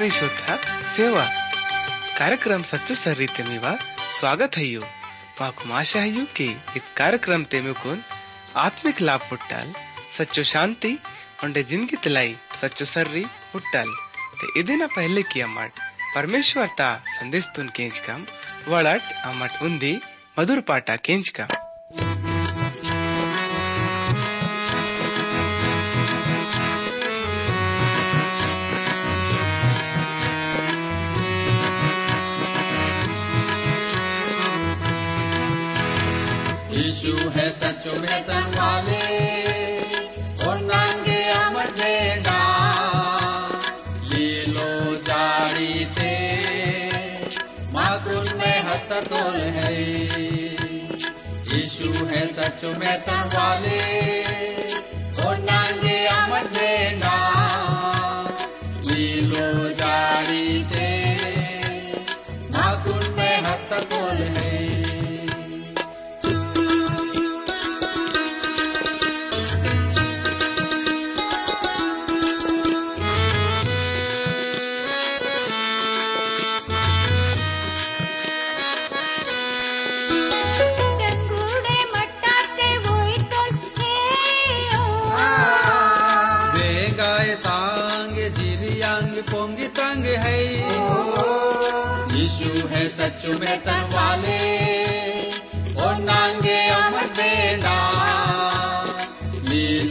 ಪರಿಶುದ್ಧ ಸೇವಾ कार्यक्रम सच्चो सर्री तेमीवा स्वागत है यू माकु आशा है यू कि इस कार्यक्रम तेमुकुन आत्मिक लाभ पुट्टाल सच्चो शांति उंडे जिंदगी तलाई सच्चो सर्री पुट्टाल ते इदिना पहले की अम्मट परमेश्वर ता संदेश तुन केंच कम वड़ट अम्मट उंदी मधुर पाटा केंच कम और नांगे अमर बेड़ा लो जारी थे में हत तोल है। यीशु है सच में वाले और नांगे अमर बेड़ा ये लो जारी थे माकुन में हत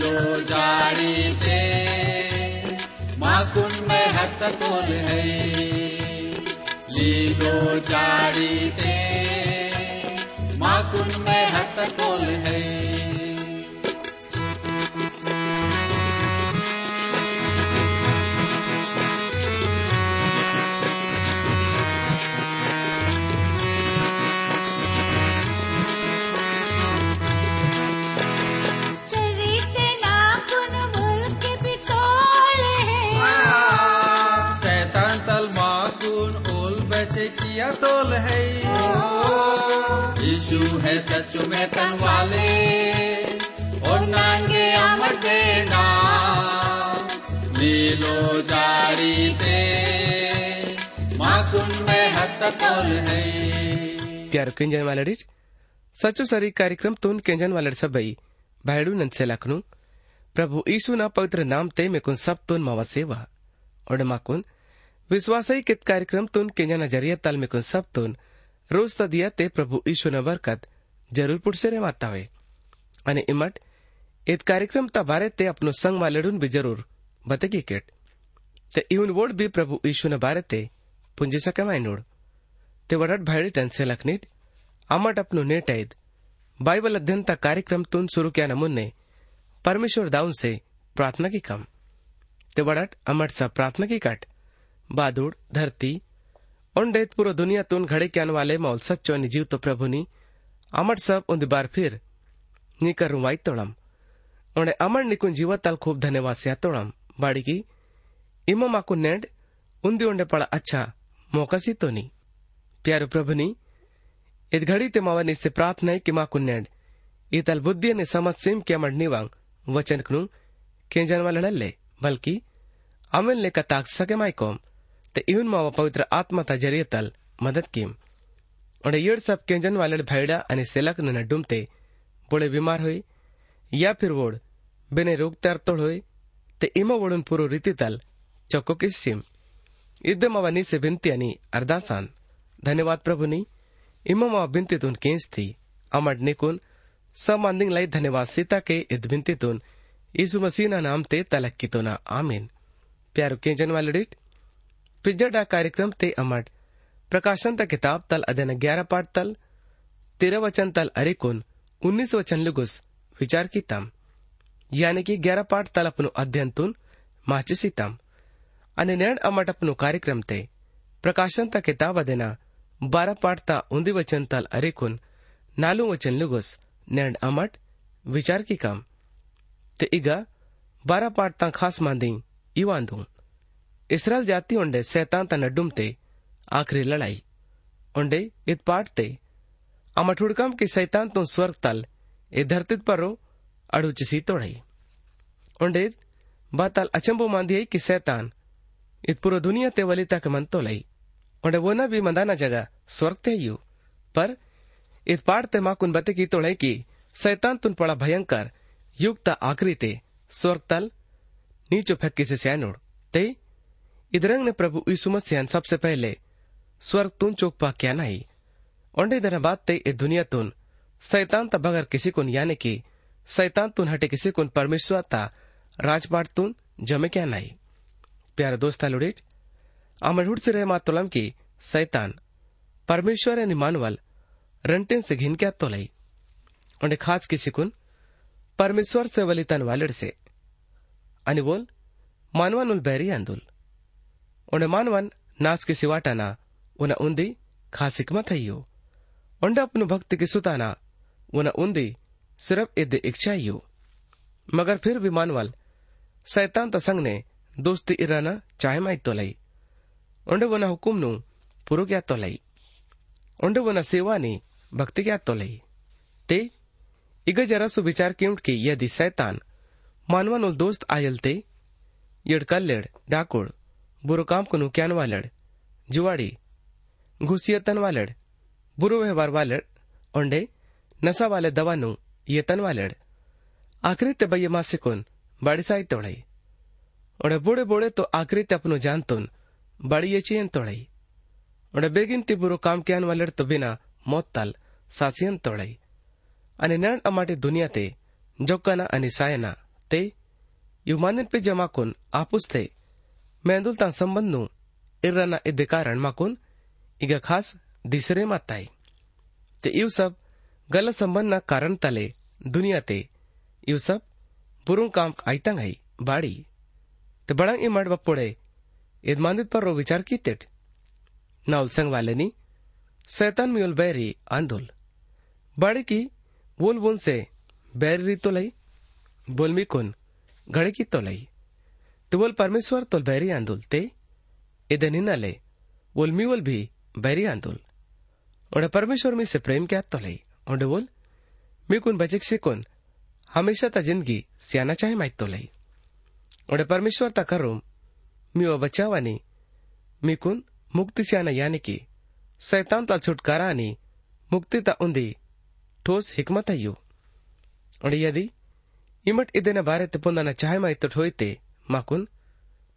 लीलो जारी ते माकुन में हत तोल है लीलो जाड़ी ते माकुन में हत तोल है है सच में तन वाले और नांगे अमर देना लीलो जारी ते माकुन में हत तोल है। प्यारो केंजन वालडीज सचो सरी कार्यक्रम तून केंजन वालड सबई भायडू नंसे लखनू। प्रभु यीशु ना पवित्र नाम ते मेकुन सब तून मावा सेवा। और माकुन विश्वासई कित कार्यक्रम तून केंजन ज़रिया तल मेकुन सब तून। रोज तदिया ते प्रभु यीशु न बरकत मातावे आणि इमट, इत कार्यक्रम ता बारे ते अपनो संग वालडून भी ज़रूर बतेगी केट. ते इवन वोड भी प्रभु यीशु न बारे ते पुंजी सके माइनोड ते वडट भायडी टनसे लखनीत, आमट अपनो नेट ऐद. बाइबल अध्ययन ता कार्यक्रम तुन सुरू किया नमुन्ने परमेश्वर दाऊन से प्रार्थना की कम. ते वडट अमट सा प्रार्थना की कट. बादुड़, धरती, ओंडेत पूरो दुनिया तुन घड़े के आने वाले मौल सच्चो नि जीव तो प्रभु नी अमट सब उन्द बार फिर नी कर रुवाई तोड़म। ओंडे अमर निकुन जीव तल खूब धन्यवाद से तोड़म। बाड़ी की इमो माकु नेंड, उन्दी ओंडे पड़ा अच्छा मौका सी तो नी प्यारो प्रभु नी, इद घड़ी ते मावनी से प्रार्थना कि माँ कुन्नेड इतल बुद्धि ने समझ सिम के अमर निवांग, वचन कनु केंजन वाले नल्ले बल्कि अमिल ने कताक सके माई कोम, ते इहुन मावा पवित्र आत्मा ता ज़रिए तल मदद कीम। और येड़ सब केंजन वाले भैड़ा सेलक न डुमते, बोले बीमार हुई, या फिर वोड़, बिने रोग तर तोड़ हुई, ते इमा वोड़न पूरो रीति तल, चौको किस सिम। इद्द मावा नी से बिनती अनि अरदासान। धन्यवाद प्रभु नी इममा बिंतितून केंचती अमड निकुन समांदिंग लाई धन्यवाद सीता के इद बिंतितून यीशु मसीह ना नाम ते तलक की तो आमीन। प्यारो केंजन वालडिट पिज्जडा कार्यक्रम ते अमड प्रकाशन ता किताब तल अध्ययन ग्यारह पाठ तल तेरह वचन तल अरिकुन उन्नीस वचन लुगुस विचार की तम यानी कि ग्यारह पाठ तल अपनो अध्ययन तुन माचिसी तम અને નેણ અમટ આપનું કાર્યક્રમ તે પ્રકાશન તા કિતાબ અદેના બારા પાડતા ઊંધી વચન તાલ અરેકુન નાલું વચન લુગુસ નેણ અમટ વિચાર કી કામ તે ઈગા બારા પાડતા ખાસ માંદી ઈવાંધું इसराइल जाति ओंडे सैतान ता नड्डुमते आखिरी लड़ाई। ओंडे इत पाटते अमठुड़कम की सैतान तो स्वर्ग तल ए धरतीत पर रो अड़ुचसी तोड़ई। ओंडे बाताल अचंबो मांदी कि सैतान इत पूरा दुनिया ते वली तक मन तो लई ओंडे वो न भी मंदाना जगह स्वर्ग ते यू पर इत पाड़ ते माकुन बते की तोड़े की सैतान तुन पड़ा भयंकर युग ता आखरी ते स्वर्ग तल नीचो फक्की से सैनोड़ ते इधरंग ने प्रभु यीशु मसीह सबसे पहले स्वर्ग तुन चोक पा क्या नाही? ओंडे धनबाद ते ए दुनिया तुन सैतान ता बगर किसी किसिकून याने की तुन हटे किसी कुन परमेश्वर ता राजपाट तुन जमे क्या नाही। प्यारे दोस्त लुडीज हुड से रहे मातुलम की, सैतान, परमेश्वर ए निमानवल रंटेन से घिनक्यात तो लई ओंडे खास किसी कुन परमेश्वर से वलितन वालडसे आणि बोल, मानवानुल बैरी अंदुल। ओंडे मानवन नाच के सिवाटाना उन उन्दी खास हिकमत है उंड अपन भक्त की सुताना उन उन्दी सिर्फ़ इद इच्छा ही मगर फिर भी मानवल शैतान तसंग ने दोस्ती इराना चाहे माई तो लई उंड वन हुकुम नु पुरु क्या तो लई उंड वन सेवा ने भक्ति क्या तो लई ते इग जरा सु विचार क्यूंट की यदि शैतान मानवानुल दोस्त आयल ते येड कल्लेड डाकोड बुरो काम को नुक्यान वालड जुवाड़ी घुसियतन वालड़, बुरु व्यवहार वालड़ ओंडे नशा वाले ઓંડે નસાવાલે દવાનું वालड़। आखिरी ते बइये मा सिकुन बाड़ी साई तोड़ाई। ओडे बूढ़े बूढ़े तो आखिरी ते अपनु जानतुन बाड़ी ये चियन तोड़ाई। ओडे बेगिनती बुरो काम कियान वालड़ तो बिना मौत तल सासियन तोड़ाई। अने नण अमाटे दुनिया ते जोकना अने सायना ते युमानिन पे जमाकुन आपुस ते। मैंदुल ता संबंध नु इर्रना इदे कारण माकुन इगा खास दिसरे माताई। ते यू सब गलत संबंध ना कारण तले दुनिया ते यू सब बुरुं काम आईतंग आई बाड़ी। ते बड़ंग इमड़ बपोड़े इदमानित पर रो विचार की तेट संग वाले नी शैतान मियुल बैरी आंदोल। बाड़ी की बोल बोल से बैरी तो लई बोलमी कुन घड़ी की तो लई तो बोल परमेश्वर तो बैरी आंदोल ते इधे निन्नले बोल मी बोल भी बैरी आंदोल। और परमेश्वर में से प्रेम क्या तो लई। और बोल, मी कुन बचक से कुन, हमेशा ता ज़िंदगी सियाना चाहे माइत तो लई। और परमेश्वर ता करूम मी वो बचावानी मी कुन मुक्ति सियाना यानी कि शैतान ता छुटकारा आनी मुक्ति ता उंदी ठोस हिकमत अय्यो। और यदि इमट इदेन बारे ते पुंदाना चाहे मा इतो ठोयते माकुन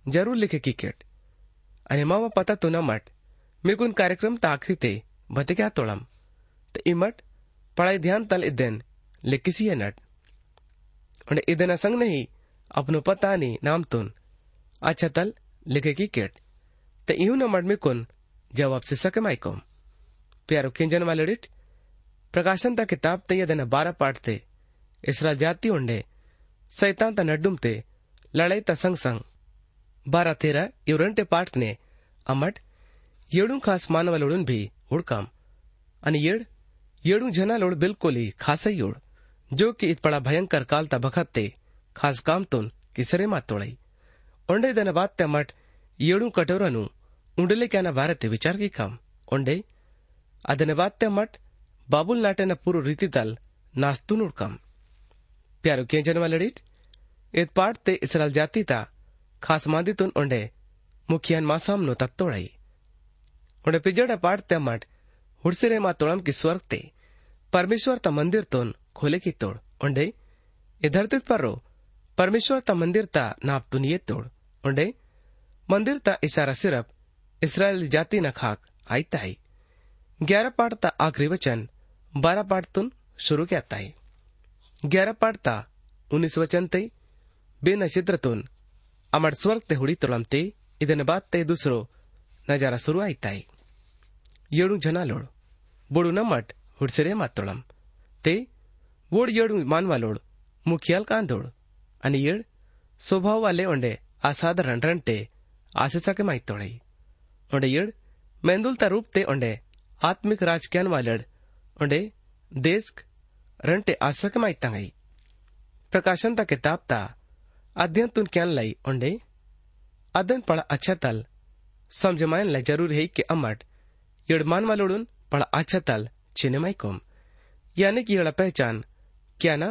ज़रूर लिखे किकेट आणि मावा पता तो न मट मिकुन कार्यक्रम ता आखरी ते भते क्या तोड़म ते इमट पढ़ाई ध्यान तल इदेन लिखिसी है नट और इदेना संग नहीं अपनो पता नहीं नाम तुन अच्छा तल लिखे किकेट ते इहू न मट मिकुन जवाब से सके माइकोम प्यारो किंजन वाले डिट ಪ್ರಕಾಶಂತ ಕಿತಾಬ್ ತೆಯ್ಯದನ ಬಾರ ಪಾಡ್ತೆ ಇಸ್ರಾ ಜಾತಿ ಉಂಡೆ ಸೈತಾಂತ ನಡ್ಡುಮ್ತೆ ಲಳೈತ ಸಂಗ್ ಸಂಗ್ ಬಾರ ತೇರ ಇವ್ರಂಟೆ ಪಾಟ್ನೆ येडू खास मानवा मानवलोडून भी उडकाम आणि येड, येडू जनालोड बिलकोली खासही उड। जो की इतपडा भयंकर कालता बखत ते खास कामतून किसरे मातोळाई ओंडे धन्यवाद त्या मठ, येडू कटोरनु उंडले कॅना भारत विचार की काम। ओंडे अधन्यवाद त्या मठ, बाबुल नाट्यानं पूर्व रीतीतल नास्तून उडकाम प्यारो क्या जनवा लड़ीट इत पाठ ते इस्राल जातीता खास मांदीतून ओंडे मुखियान मासाम मासामनो तत्तोळाई ಒಂಡೆ ಪಿಜಡ ಪಾಡ್ತೆ ಮಟ್ ಹುಡ್ಸಿರೆ ಮಾ ತೋಳಂ ಕಿ ಸ್ವರ್ಗತೆ परमेश्वर ता मंदिर तोन खोले की तोड़ ओंडे ए धरतीत पर्रो परमेश्वर ता मंदिर ता नाप तुन ये तोड़ ओंडे मंदिर ता इशारा सिर्फ इसराइल जाति न खाक आई ताई ग्यारह पाठ ता आखिरी वचन बारह पाठ तुन शुरू क्या ताई ग्यारह पाठ ता उन्नीस वचन ते बेनचित्र तुन अमर स्वर्ग ते हुडी तोळम ते ಇದನ್ನ ಬಾತ್ ते दुसरो नजारा सुरू आयताय येडू जनालोड बोडू नमट हुडसरे मातोळम ते वोड येडू मानवालोड मुखियाल कांदोड आणि येड स्वभाववाले ओंडे असाधारण रणटे आसेसाके माहितोळई ओंडे येड मेंदुलता रूप ते ओंडे ಆತ್ಮಿಕ ರಾಜಕೀಯನ್ ವಾಲಡ್ ಒಂಡೆ ದೇಸ್ಕ್ ರಂಟೆ ಆಸಕ ಮಾಯ್ತಂಗೈ ಪ್ರಕಾಶನ್ ತ किताब ता अध्ययन तुन क्यान लाई ओंडे अध्ययन पढ़ा अच्छा तल समझ मायन लाई जरूर है कि अमट यड़मान वालोडून पढ़ा अच्छा तल चिने माई कोम यानी कि यड़ा पहचान क्या ना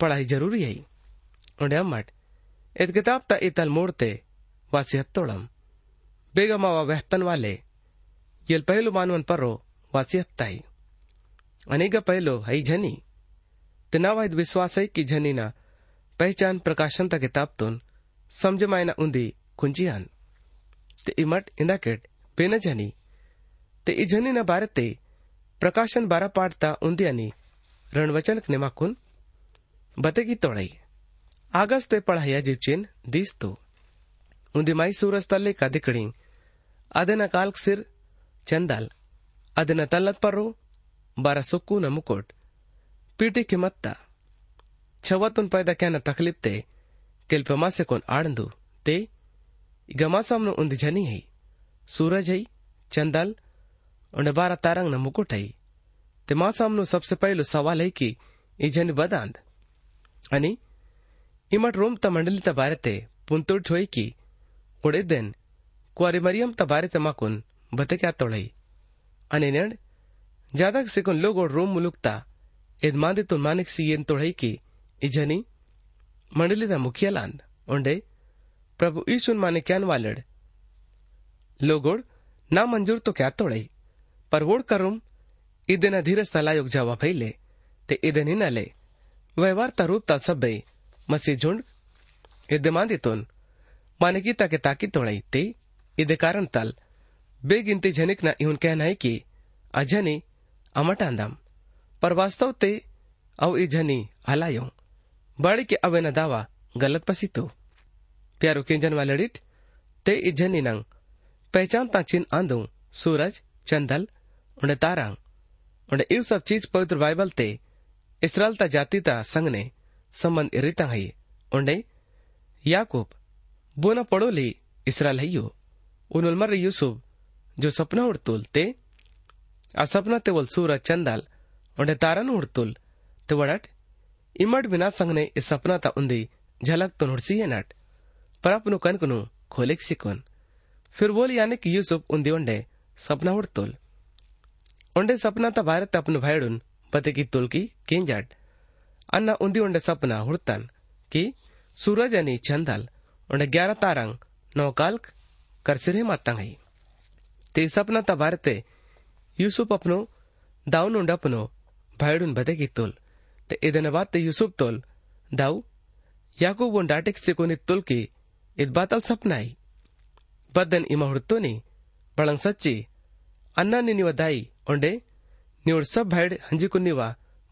पढ़ाई जरूरी है ओंडे अमट इत किताब ता इतल मोड़ते वासी हत्तोड़म ಬೇಗಮಾವ ವೆಹ್ತನ್ ಎಲ್ ಪೈಲು ಮಾನವನ್ ಪರೋ ವಾಸಿಯತ್ತಾಯಿ ಅನೇಗ ಪೈಲು ಹೈ ಝನಿ तिनावायद विश्वास है कि झनीना पहचान प्रकाशनता किताबतून समजमायना उंदी कुंजियान ते इमट इंदाकेट बेन झनी ते ई झनीना बारे ते प्रकाशन बारा पाडता उंदी आणि रणवचनक नेमाकून बतेगी तोड़ाई ಆಗಸ್ಟ್ ते पढ़ाया जिवचिन दीस तो उंदी माई सूरज तल्ले का दिकड़ी ಅದನ ಕಾಲ್ಕ್ ಸಿರ್ ಚಂದಾಲ್ ಅದನ ತಲ್ಲತ್ ಪರ್ರು ಬಾರ ಸುಕ್ಕು ನ ಮುಕೋಟ್ पीटी किमत्ता छवातून पैदा क्याना तकलीफ ते केल्पमासे कोन आड़ंदू ते गमासामनो उंदी झनी है सूरज है चंदल उन्हें बारह तारंग न मुकुट आई। ते माँ सामने सबसे पहले सवाल है कि जन बदांद? अनि इमट रोम त मंडली तबारे ते पुंतुट हुई कि, उड़े दिन कुआरी मरियम तबारे ते माकुन बते क्या तोड़ाई? अनि नेंड ज़्यादा से कुन लोग और रोम मुलुकता इद मांदे तुन मानिक सी येन तोड़ाई कि इजनी मंडली ता मुखिया लांद, उंडे, प्रभु ईशुन माने क्यान वालड? लोगोड़ ना मंजूर तो क्या तोड़ाई? पर वोड़ करुम इदेना धीरज तलायोग जावा भैले ते इदेन हिनाले व्यवहार तरूप ता सब्बे मसी झुंड इदे मांदितोन माने की ताके ताकी तोड़ाई ते इदे कारण तल बेगिनती झनिक ना इहुन कहना है कि अजनी अमटांदम पर वास्तव ते अव झनी हलायो बाड़ी के अवेना दावा गलत पसीतो प्यारो किंजन वालड़िट ते झनी नंग पहचान ता चिन आंदू सूरज चंदल उन्हें तारांग उन्हें इव सब चीज़ पवित्र बाइबल ते, इसराइल ता जाति ता संग ने संबंध इरिता है। उन्हें याकूब, बोना पड़ोली इसराइल हयो उनुल मर यूसुफ, जो सपना उड़तुल ते, आ सपना ते वल सूरज चंदाल, उन्हें तारन उड़तुल ते वड़ट इमट बिना संग ने इस सपना ता उन्दी झलक तो नुड़सी है नट, पर अपनु कनकनु खोलिक सिकुन फिर बोल यानी कि यूसुफ उन्दी उंडे सपना उड़तुल उंडे सपना ता भारत अपनु भाईडुन पते की तुल की किंजट अन्ना उन्दी उंडे सपना हुड़तन कि सूरज अनि चंदल उंडे ग्यारह तारंग नौकाल्क करसिरे मातंग है ते सपना ता भारते यूसुफ अपनो दाउन उंड अपनो भाईडुन बते की तुल ते इदन बात ते यूसुफ तुल दाऊ याकूब उन डाटिक से कोनी तुल की इद बातल सपनाई ಬದ್ದನ್ ಇಮ ಹುಡ್ತೋನಿ ಬಳಂಗ್ ಸಚ್ಚಿ ಅನ್ನ ನಿನಿವ ದಾಯಿ ಒಂಡೆ ನೀವಡ್ ಸಬ್ ಭೈಡ್ ಹಂಜಿಕುನ್ ನೀವ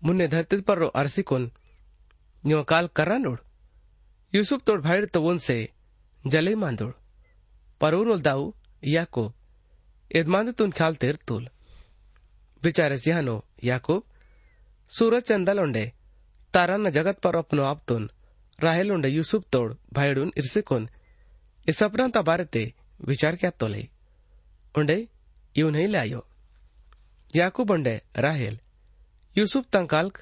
ಮುನ್ನೆ ಧರ್ತಿದ್ ಪರ್ರೋ ಅರಸಿಕೊನ್ ನೀವ ಕಾಲ್ ಕರ್ರ ನೋಡ್ ಯೂಸುಫ್ ತೋಡ್ ಭೈಡ್ ತವೋನ್ ಸೆ ಜಲೆ ಮಾಂದೋಡ್ ಪರೂನೋಲ್ दाऊ याकूब यजमान तुन ख्याल तेर तुल बिचारे सिहानो याकूब सूरज चंदल उंडे तारान जगत पर अपनो आप तुन राहेल उंडे यूसुफ तोड भाईडून इर्सिकोन इस सपना ता बारे ते विचार क्या तोले उंडे यू नहीं लायो याकूब યાકુબંડે રાહેલ યુસુફ તંકાલ્ક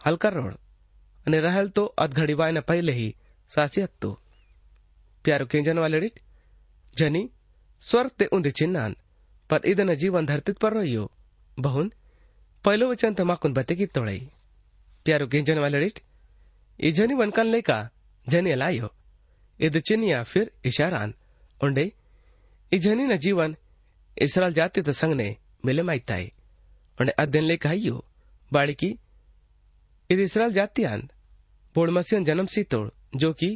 હલકરોળ અને રાહેલ તો અધઘડીવાયને પહેલેહી સાસી હતું પ્યારું કિંજન વાલેડી જની સ્વર્ગ તે ઊંધી ચિન્નાન પર ઈદન જીવન ધરતીત પર રહ્યું બહુન પહેલો વચન તમાકુન બતે ગીત તોળાઈ પ્યારું કિંજન વાલેડી એ જની વનકાન લેકા જની લાયો ઈદ ચિનિયા ફિર ઇશારાન ઊંડે એ જનીના જીવન ઇસરાલ જાતિ સંગને મિલે માઈતાઈ અને અધ્યયનલે કહ્યું બાળકી ఇది ఇస్రాయల్ జాతి అంద్ బోడ్ మసియన్ జనమ్సి తోడ్ జోకి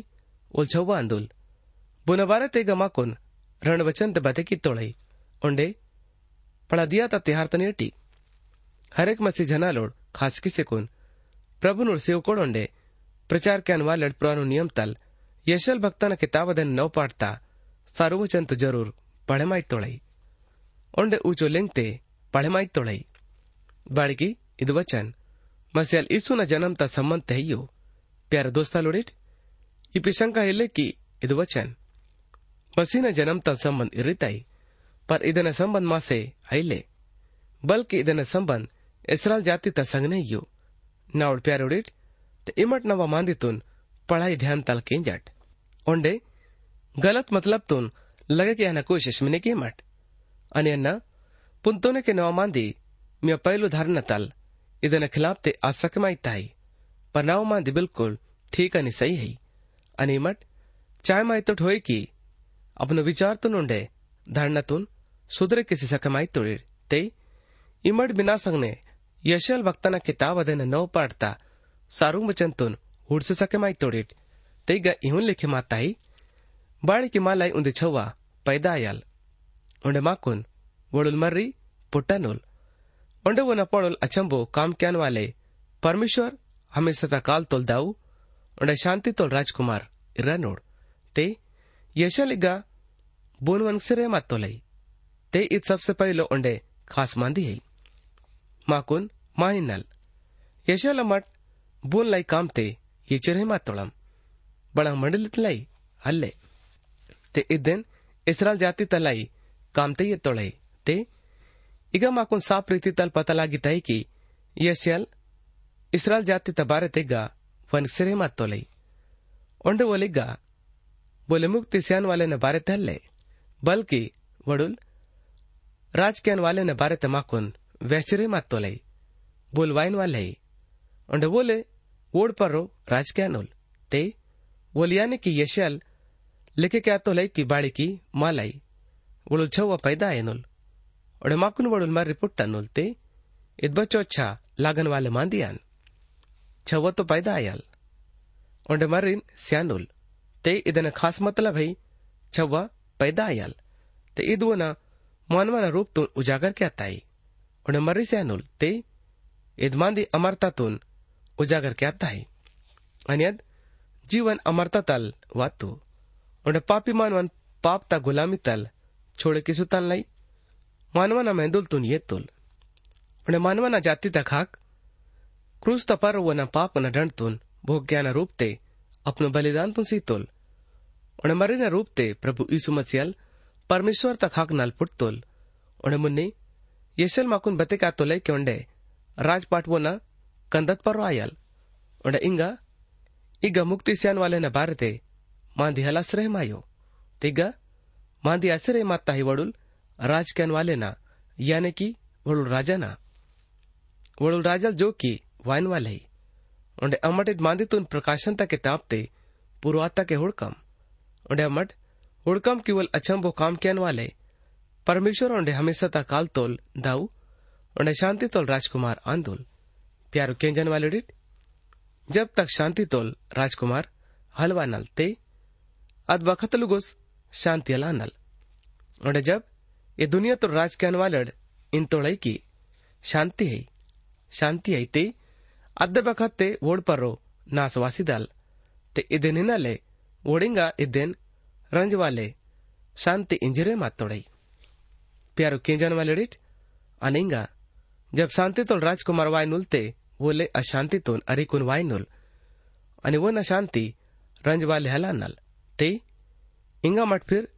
ఒల్చవ్వ అందుల్ బునవార తెగ మాకొన్ రణ్ వచన్ బతకి తోళై ఉండే పళదియా త తిహార్ తనేటి హరేక్ మసి జనాలోడ్ खासकी से कोन प्रभु नुड़ सेवकोड ओंडे प्रचार के अनुवाद लड़पुरानो नियम तल यशल भक्ताना किताब अधन नव पाठता सार्वचन तो ज़रूर पढ़माई तोड़ई ओंडे ऊंचो लिंग ते पढ़माई तोड़ई ಬಾಳಿಗಿ ಇದು ವಚನ್ ಮಸ್ಯಾಲ್ ಇಸುನ ಜನಂತ ಸಂಬಂಧ ಹೆಯ್ಯೋ ಪ್ಯಾರ ದೋಸ್ತಾ ಲೋಡಿಟ್ ಈ ಪಿಶಂಕ ಹೆಲ್ಲೆ ಕಿ ಇದು ವಚನ್ ಮಸೀನ ಜನಂತ ಸಂಬಂಧ ಇರಿತಾಯಿ पर ಇದನ ಸಂಬಂಧ ಮಾಸೆ ಐಲೆ ಬಲ್ಕಿ ಇದನ ಸಂಬಂಧ इसराइल जाति ता संग नहीं यो नाउड प्यारोडिट ते इमट नवा मांदितुन पढ़ाई ध्यान तल के जट ओंडे गलत मतलब तुन लगे कि आना कोशिश में के मट अनि अन्ना पुंतोने के नवा मांदी ಮ್ಯ ಪೈಲು ಧಾರಣ ತಲ್ ಇದನ ಖಿಲಾಫ್ તે આસકમાઈ તાઈ પનાવમાં દી બિલકુલ ઠીક અને સહી હૈ અને મટ ચાયમાય તો ઠોય કી આપનો વિચાર તો નોંડે ધારણાતુન સુધરે કિસી સકમાઈ તોડીર તે ઇમડ બિના સંગને યશલ વક્તાના કિતાબ અધેને નવ પાડતા સારું વચનતુન હુડસે સકમાઈ તોડીર તે ગા ઇહુન લેખે માતાઈ બાળકી માલાઈ ઉંદે છવા પૈદાયલ ઉંડે માકુન વડુલ મર્રી પુટ્ટનુલ ಒಂಡೆ ವನ ಪೊಳಲ್ ಅಚಂಬೋ ಕಾಮ್ ಕ್ಯಾನ್ ವಾಲೆ ಪರಮೇಶ್ವರ್ ಹಮೇಶತ ಕಾಲ್ ತೊಲ್ ದಾವು ಉಂಡೆ ಶಾಂತಿ ತೊಲ್ ರಾಜ್ಕುಮಾರ್ ಇರ್ರ ನೋಡ್ ते यशलिगा बोन वंगसरे मातोलई ते इत सबसे पहलो उंडे खास मांदी है माकुन माहिनल यशल मट बोन लाई काम ते ये चिरे मातोळम बड़ा मंडलित लाई हल्ले te idden Israel ಜಾತಿ ತಲೈ ಕಾಮ್ತೆ ಎತ್ತೊಳೈ te ಈಗ ಮಾಕುನ್ ಸಾಪ್ ರೀತಿ ತಲ್ ಪತಲಾಗಿತೈ ಕಿ ಯಸ್ಯಲ್ ಇಸ್ರಾಲ್ ಜಾತಿ ತಬಾರೆ ತೆಗ್ಗ वन सिरे मत तोलई ओंडे बोलेगा बोले मुक्ति सियान वाले ने बारे तहले बल्कि वडुल राजक्यान वाले ने बारे तमाकुन वैचरे मत तोलई बोल वाइन वाले ओंडे बोले वोड पर रो राजक्यानुल ते बोलियाने की यशल लिखे क्या तो लई की बाड़ी की मालाई वड़ुल छवा पैदा एनुल और माकुन वड़ुल मारी पुट्टनुल ते इत बच्चो अच्छा लागन वाले मांदियान छवा तो पैदा आयल और मरिन स्यानुल ते इदन खास मतलब है छवा पैदा आयल ते इदवना मानवाना रूप तुन उजागर क्या ताई। और मरी स्यानुल ते इद मांदी अमरता तुन उजागर क्या ताई। अन्यद जीवन अमरता तल वातु। onde papi manwan pap ta gulami tal छोड़े किसु तन लाई? मानवाना मेंदुल तुन ये तुल उन्हें मानवाना जाति तक हाक क्रूस पर वो न पाप न दंड तुन भोग ज्ञान रूप ते अपनो बलिदान तुन सी तुल उन्हें मरे न रूप ते प्रभु यीशु मसीहल परमेश्वर तक हाक नल पुट तुल उन्हें मुन्नी येसल माकुन बते का तो लई के उंडे राजपाट वो उन्हें सियान वाले यानी कि राजा ना। वडुल राजा जो कि वाइन वाले ही उंडे अमटित मांदी तुन प्रकाशन तक किताब ते पुरवाता के हुड़कम। उंडे अमट हुड़कम केवल अचंबो काम कैन वाले परमेश्वर उंडे हमेशा तक काल तोल दाऊ। उंडे शांति तोल राजकुमार आंदोल। प्यारो केंजन वाले जब तक शांति तोल राजकुमार हलवा नलते अद वखतलुगुस शांति अलानल और जब दुनिया तो राज के अनवालड़, इन तोड़ई की। शांति है शांति है ते, अद्द बखते वोड परो नासवासी दल। ते इदेन हिनाले वोडिंगा इदेन रंज वाले। शांति इंजरे मात तोड़ई। प्यारो केंजन वाले डिट, अनिंगा। जब शांति तो राजकुमार वाय नुलते बोले अशांति तो अरिकुन वाय नुल। अनि वो न शांति, रंज वाले हला नल। ते, इंगा मठ फिर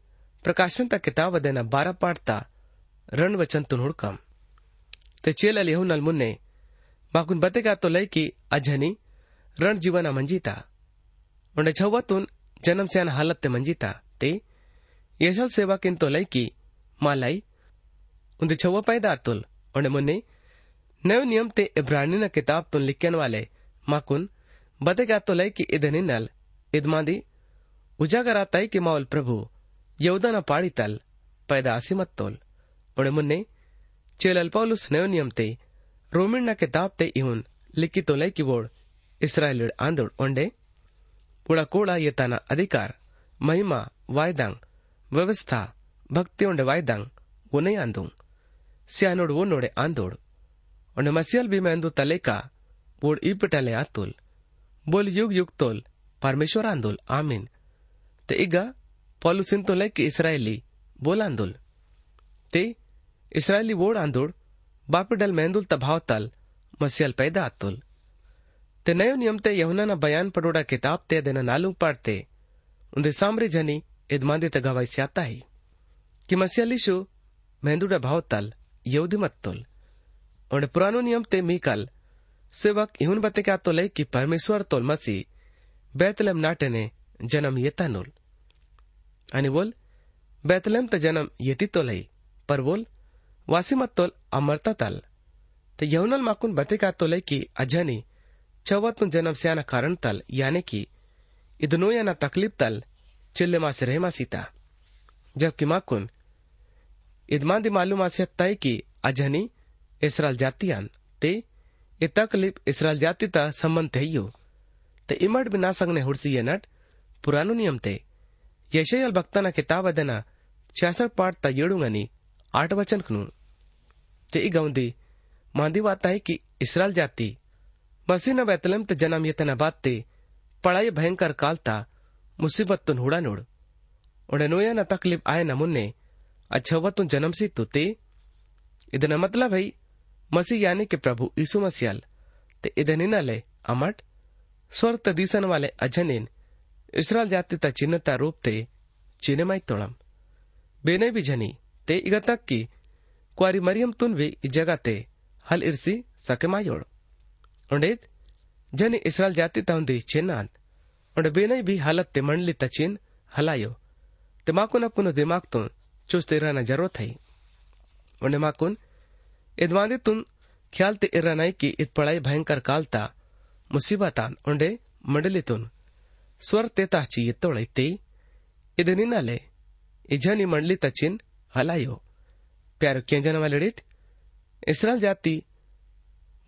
प्रकाशन ता किताब देना बारह पाठता रण वचन तुन हुड़कम ते चेल अली नल मुन्ने माकुन बतेगा तो लय की अजनी रण जीवना मंजीता उन्हें छवा तुन जन्म से हालत ते मंजीता ते येसल सेवा किन तो लय की मालाई उन्हें छवा पैदा तुल उन्हें मुन्ने नव नियम ते इब्रानी न किताब तुन लिखन वाले माकुन बतेगा तो लय की इधनी नल इदमादी ಉಜಾಗರಾತಾಯಿ ಕೆ ಮಾವಲ್ ಪ್ರಭು ಯೌದನ ಪಾಳಿತಲ್ ಪೈದಾಸಿ ಮತ್ತೋಲ್ ಉಣೆ ಮುನ್ನೆ ಚೇಲಲ್ ಪೌಲುಸ್ ನಯೋನಿಯಂತೆ રોમિણના કિતાબતે ઇહુન લિખિતો લઈ કિવોડ ઇસરાયેલીડ આંદોળ ઓંડે ઉળકોળા યતાના અધિકાર મહિમા વાયદાંગ વ્યવસ્થા ભક્તિઓંડે વાયદાંગ ઉનઈ આંદું સ્યાનોડ ઓનોડે આંદોળ અને મસિયલ ભીમેંદુ તલેકા બોડ ઈપટલે આતુલ બોલ યુગ યુગ તોલ પરમેશ્વર આંદોલ આમીન તે ઇગા आतुल बोल युग युग तोल परमेश्वर आंदोल। te israeli word andul बापिडल मेंदुल तभाव तल मसियल पैदा अतुल ते नयो नियम ते यहुना ना बयान पडोड़ा किताब ते देना नालू पढ़ते उन्दे सामरे जनी इदमांदे ते स्याता ही। कि मसियलिशु मेंदुड़ा भाव तल, यहूदी मत्तुल उन्हें पुरानो नियम ते मीकल सेवक इहुन बते क्या तो ले कि परमेश्वर तोल मसी बैतलम नाटे ने जन्म येतानुल आणि बोल बैतलम त जन्म येती तोलई पर बोल वासिमत तोल अमरता तल त यौनल माकुन बते का तोलई की अजनी जन्म से आना कारण तल यानी कि इदनो या ना तकलीफ़ तल चिल्ले मा से रहमा सीता जबकि माकुन, इदमांदी मालूम आसे तय की, अजनी इसराल जातियान ते, ए तकलीफ़ इसराल जाति ता संबंध थेयो ते इमड बिना संगने हुड़सी नट, पुरानो नियम ते। ಯಶಯಲ್ ಭಕ್ತನ ಕಿತಾಬದನ ಛಾಸರ್ ಪಾಟ್ ತ ಏಳುಂಗನಿ ಆಟ ವಚನ್ ಕನು ते ई गौंदी मांदी वाता है कि इसराइल जाति मसीह न बैतलम ते जन्म ये तना बात ते पढ़ाई भयंकर काल ता मुसीबत तुन हुड़ा नोड़ उड़े नोया न तकलीफ आए न मुन्ने अच्छा तुन जन्म सी तु ते ಇದನ್ನ मतलब है मसीह यानी कि प्रभु यीशु मसीहल ते ಇದನ್ನ ले अमट स्वर त दीसन वाले अजनिन ಇಸ್ರಾಲ್ ಜಾತಿ ತ ಚಿನ್ನತ ರೂಪ್ ತೆ ಚಿನೆಮೈ ತೊಳಂ ಬೇನೆ ಬಿ ಜನಿ ತೆ ಇಗ ತಕ್ಕಿ ಕ್ವಾರಿ ಮರಿಯಂ ತುನ್ ವಿ ಈ ಜಗತೆ ಹಲ್ ಇರ್ಸಿ ಸಕೆ ಮಾಯೋಳು ಒಂಡೇದ್ ಜನಿ ಇಸ್ರಾಲ್ ಜಾತಿ ತೌಂದಿ ಚಿನ್ನಾಂತ್ ಒಂಡೆ ಬೇನೆ ಬಿ ಹಾಲತ್ ತೆ ಮಂಡ್ಲಿ ತ ಚಿನ್ ಹಲಾಯೋ ते माकुन अपन दिमाग तुन चुस्त रहना जरूरत है उन्हें माकुन इदवांदे तुन ख्याल ते इरा की इत पढ़ाई भयंकर कालता मुसीबतान उंडे मंडली तुन स्वर तेताची ಎತ್ತೊಳೈತೆ ಇದನಿನ್ನಲೆ ಇಜನಿ ಮಂಡ್ಲಿ ತಚಿನ್ ಹಲಾಯೋ प्यारो केंजन वाले डिट इसराइल जाति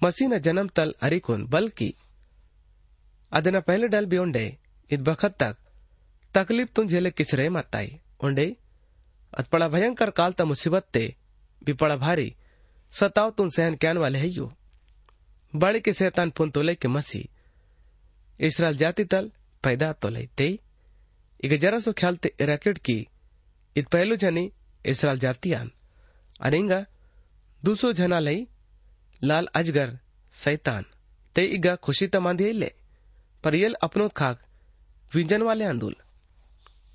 मसीह न जन्म तल अरिकुन बल्कि ಅದನ್ನ ಪಹಲೆ ಡಲ್ ಬಿ ಉಂಡೆ ಇದ್ ಬಖತ್ ತಕ್ ತಕ್ಲೀಫ್ ತುನ್ झेले किसरे माताई उंडे अत पड़ा भयंकर काल ता मुसीबत ते भी पड़ा भारी सताव तुन सहन कैन वाले है यू बड़े के शैतान पुन तोले के मसी इसराइल जाति तल पैदा ತೊಲೈತೆ ಈಗ ಜರಸು ಖ್ಯಾಲ್ತೆ ಇರಾಕೆಡ್ಕಿ ಇದ್ ಪಹಲು ಜನಿ ಇಸ್ರಾಲ್ ಜಾತಿಯಾನ್ ಅನಿಂಗ दूसरो जना लई लाल अजगर सैतान ते इगा खुशी तमांदी ले पर येल अपनो खाक विंजन वाले आंदुल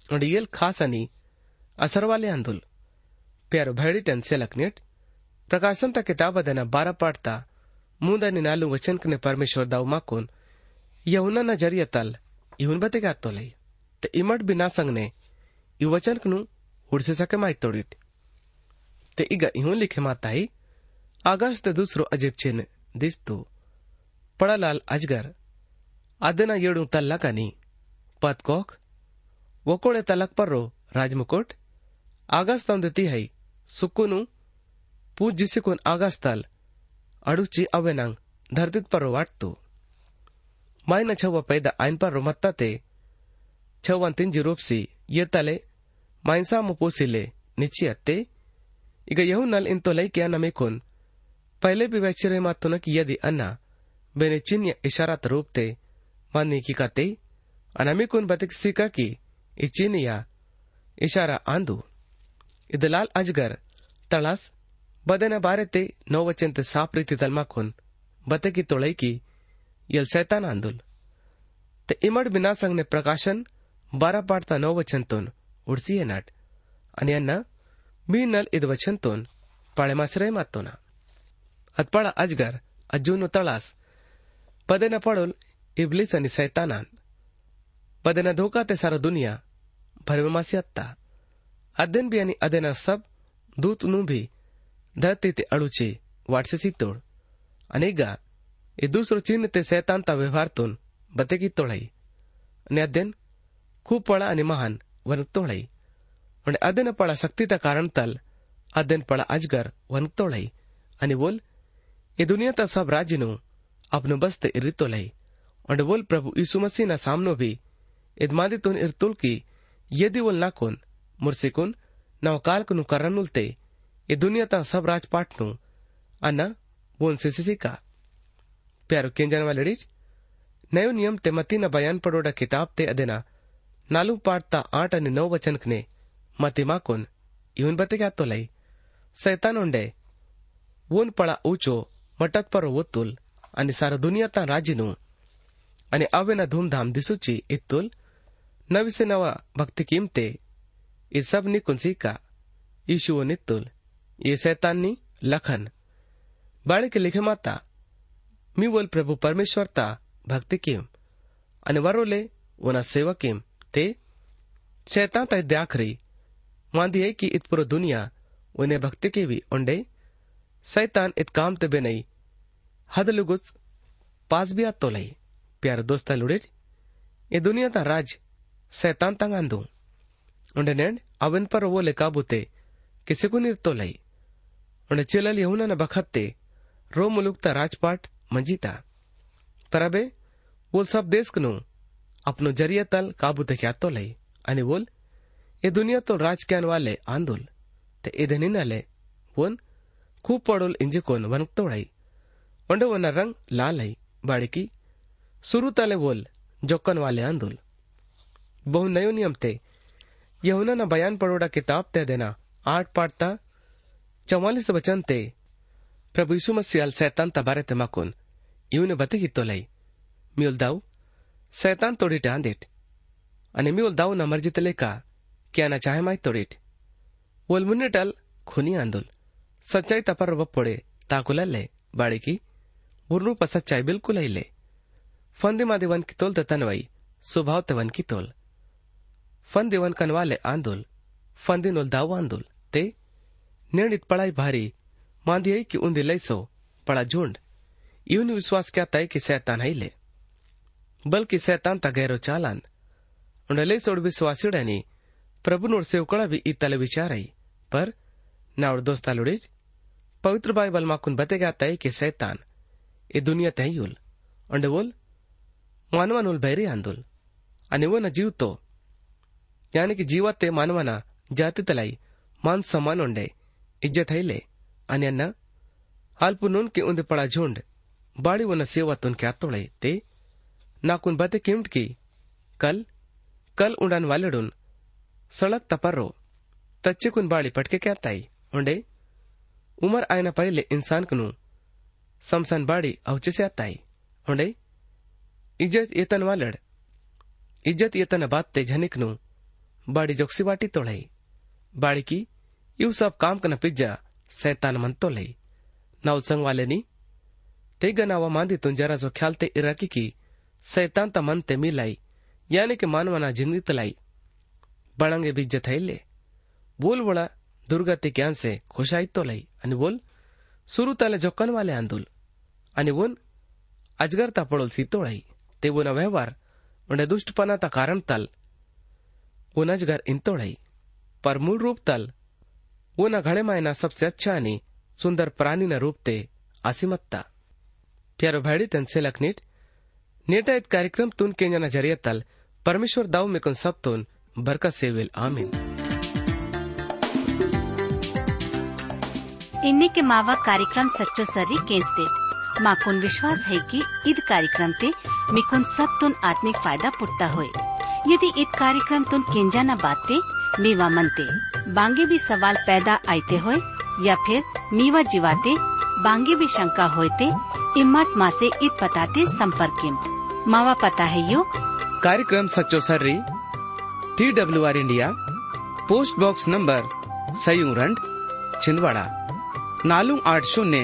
और येल खास अनि असर वाले आंदुल प्यारो भैडी टन से लकनेट प्रकाशन ता किताब देना बारह पाठता मुंदा निनालू वचन कने परमेश्वर दाऊ माकुन यहुना न जरिया तल इहुन बते गात तो लई। ते इमट बिना संग ने इ वचन कनु उड़से सके माइ तोड़ीत। ते इग इहुन लिखे माताई आगस्त दूसरो अजीब चिन्ह दिस तो। पड़ा लाल अजगर, आदना येड़ू तल्ला का नी पद कोख वकोड़े तलक पर रो, राजमुकुट। आगस्त देती है, सुकुनु, पूज जिसे कुन आगस्तल अड़ुची अवेनांग धरती पर वाटतू ಮಾಯ್ನ ಛವ್ವ ಪೈದ ಆಯ್ನ್ ಪರ್ರೋ ಮತ್ತತೆ ಛವ್ವನ್ ತಿಂಜಿ ರೂಪ್ಸಿ ಎತ್ತಲೆ ಮಾಯ್ನ್ಸಾಮು ಪೂಸಿಲೆ ನಿಚ್ಚಿಯತ್ತೆ ಈಗ ಯಹುನಲ್ ಇಂತೋ ಲೈಕ್ಯ ನಮೇಕುನ್ पहले भी वैचरे मातुन की यदि अन्ना बेने चिन्ह इशारात रूपते मानने की कहते अनमिकुन बतिक सिका की इचिन या इशारा आंदू इदलाल अजगर तळास बदन बारेते नौ वचनते साप रीति तलमाकुन बते की तोड़ई की ते इमड बिना संग ने प्रकाशन, बारा पाडता नौ वचनतून उडसी येनाट आणि यांना मी नल इद वचनतून पाळेमासरे मातोना अतपाळा अजगर, अज्जून तळास पदेन पडोल, इबलीस आणि सैतानान पदेन धोका ते सारा दुनिया भरवेमासी अत्ता। अदेन बी आणि अदेन सब, दूत नु भी, धरती ते अडूचे वाटसेसी तोड। आणि दुसरो चिन्ह ते सैतानता व्यवहारातून बतेगी तोड़ाई ने अध्ययन खूब पड़ा अने महान वन तोड़ाई आणि अध्ययन पड़ा शक्ति ता कारण तल अध्ययन पड़ा अजगर वन तोड़ाई अने बोल ये दुनिया ता सब राज्य नु अपनो बस्त तोड़ाई और बोल प्रभु यीशु मसीह ना सामनो भी इदमादे तुन इरतुल की यदि वो वोल नाकुन मुर्सिकुन नवकाल कुनु करनुलते ये दुनिया ता सब राजपाट नु अना वो उनसे सिसिका ते मती न बयान पडोडा किताब ते अदेना। नालू पाटता आठ आणि नऊ वचनकने मती माकोन इवन बते क्या तो लई? सैतान उंडे वोन पळा ऊचो, मटत पर वोतुल आणि सारा दुनियाता राजीनु आणि अवेना धूमधाम दिसूची इत्तुल नविसे नवा भक्ति कीमते। ये सब नि कुंसीका ईशुओ नित्तुल ये सैतानी लखन। बाळे के लिखे माता बोल प्रभु परमेश्वरता भक्ति कीम आणि वरोले वना सेवकीम ते शैतान तय द्याखरी मांदी है कि इत पूरा दुनिया उन्हें भक्ति की भी उंडे सैतान इत काम ते बेनई हद लुगुस पास भी आतो लई प्यार दोस्ता लुड़े ये दुनिया ता राज सैतान तंग आंदू उंडे नेंड अवन पर वो ले काबूते किसी को निर्तो लई उन्हें चिलल यहुना न बखत्ते रो मुलुकता राजपाट मंजीता पर अबे बोल सब देश कनु अपनो जरिया तल काबू तो लई અને બોલ એ દુનિયા તો રાજક્યાન વાલે આંદોલ તે એ ધનિનાલે વોન ખૂબ પડોલ ಇಂಜಿಕೋನ್ ವನಕ್ತೋಳೈ ಒಂಡವನ ರಂಗ್ ಲಾಲೈ ಬಾಡಿಕಿ ಸುರುತಾಲೆ ವೋಲ್ ಜೊಕ್ಕನ್ ವಾಲೆ ಆಂದೋಲ್ बहु नयो नियम ते यहुना न बयान पड़ोड़ा किताब ते देना आठ पाठता चौवालीस वचन ते प्रभु यीशु मसीह अल सैतान तबारे ते मकुन इवने बते हितो लई म्यूल दाऊ सैतान तोड़ी टांदेट અને મી દાવ ના મરજી તલે કા ક્યાં ના ચાહે માય તોડીટ ઓલ મુન્નેટલ ખુની આંદુલ સચ્ચાઈ તપર વપોડે તાકુલલ્લે ಬಾಳಿಕಿ ಬುರ್ನೂಪ ಸಚ್ಚಾಯಿ ಬಿಲ್ಕುಲ ಇಲ್ಲೆ ಫಂದೆ ಮಾದೆ ವನ್ ಕಿ ತೋಲ್ ತನವೈ ಸ್ವಭಾವ te वन की तोल फन देवन कनवाले आंदोल फंदे नोल दाव आंदोल ते निर्णित पढ़ाई भारी मांदियई कि उंदे लईसो बड़ा झुंड। यूनि विश्वास क्या तय कि सैतान हईले। बल्कि सैतान ता गैरो चालान। उन सोड़ विश्वास विश्वासिड़नी प्रभु नोर से उकड़ा भी इतल विचार आई। पर नाउड़ दोस्ता लुड़िज पवित्र बाइबल माकुन बतेगा तय कि सैतान ये दुनिया तहयुल उंड बोल मानवानुल भैरी आंदोल। अन वो न जीवतो। यानी कि जीवात ते मानवाना तलाई मान सम्मान उंडे। इज़्ज़त हैले हालपु नून के उंदे पड़ा झुंड बाड़ी वन सेवा तुन क्या तोड़े ते नाकुन बते किमट की कल कल उड़ान सड़क तपर्रो तच्चेकुन बाड़ी पटके क्या ताई उंडे उमर आयना पहले इंसान कनु समसान बाड़ी औचे से आताई उंडे इज़्ज़त येतन वालड़ इज़्ज़त येतन बात ते झनिकनु बाड़ी जोक्सी बाटी तोड़ई बाड़ी की यू सब काम कना पिज्जा सैतान मन तो लई नाउ संग वाले ते गनावा मांदी तुन जरा जो ख्याल ते इराकी की सैतान ता मन ते मिलाई यानी कि मानवना ज़िंदगी तलाई बळंगे बीज थैले बोल वड़ा दुर्गति ज्ञान से खुशाई तो लई आणि बोल सुरू तले जोकन वाले आंदोल आणि वोन अजगरता पड़ोल सीतोड़ाई ते वो न व्यवहार उन्हें दुष्टपना ता कारण तल वो अजगर इंतोड़ाई पर मूल रूप तल वो न घड़े मायना सबसे अच्छा आणि सुंदर प्राणी न रूप ते असीमत्ता। प्यारो भाड़ी से लखनीट नेटा इत कार्यक्रम तुन केंजना ज़रिया तल, परमेश्वर दाव सब तोन, बरकत से वेल, आमीन। इन्हीं के मावा कार्यक्रम सच्चो सरी केंसते माकुन विश्वास है कि ईद कार्यक्रम ते मिकुन सब तुन आत्मिक फ़ायदा पुटता होए। यदि ईद कार्यक्रम तुन केंजा न बाते मीवा मनते बांगे भी सवाल पैदा आते होए या फिर मीवा जीवाते बांगे भी शंका होते इम्मत माँ से ईद पताते संपर्क मावा पता है यो कार्यक्रम सच्चो सर्री T W R India post box number सयूरंड Chhindwara ನಾಲ್ಕು ಆಟ್ ಶೂನ್ಯ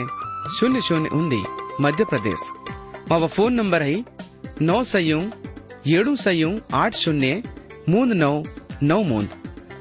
ಶೂನ್ಯ ಶೂನ್ಯ ಉಂದಿ ಮಧ್ಯಪ್ರದೇಶ ಮಾವ ಫೋನ್ ನಂಬರ್ है नौ सयू ಏಳು सयू आठ शून्य moon now now moon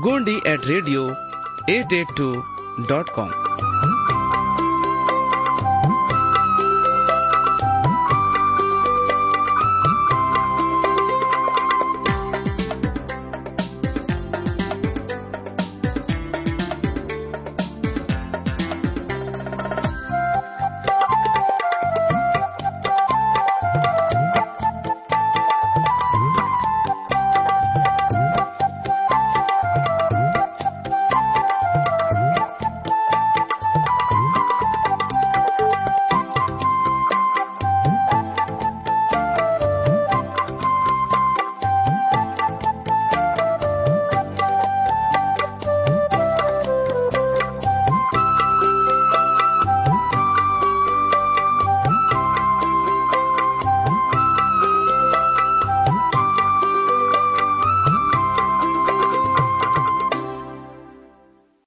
gundi at radio882.com.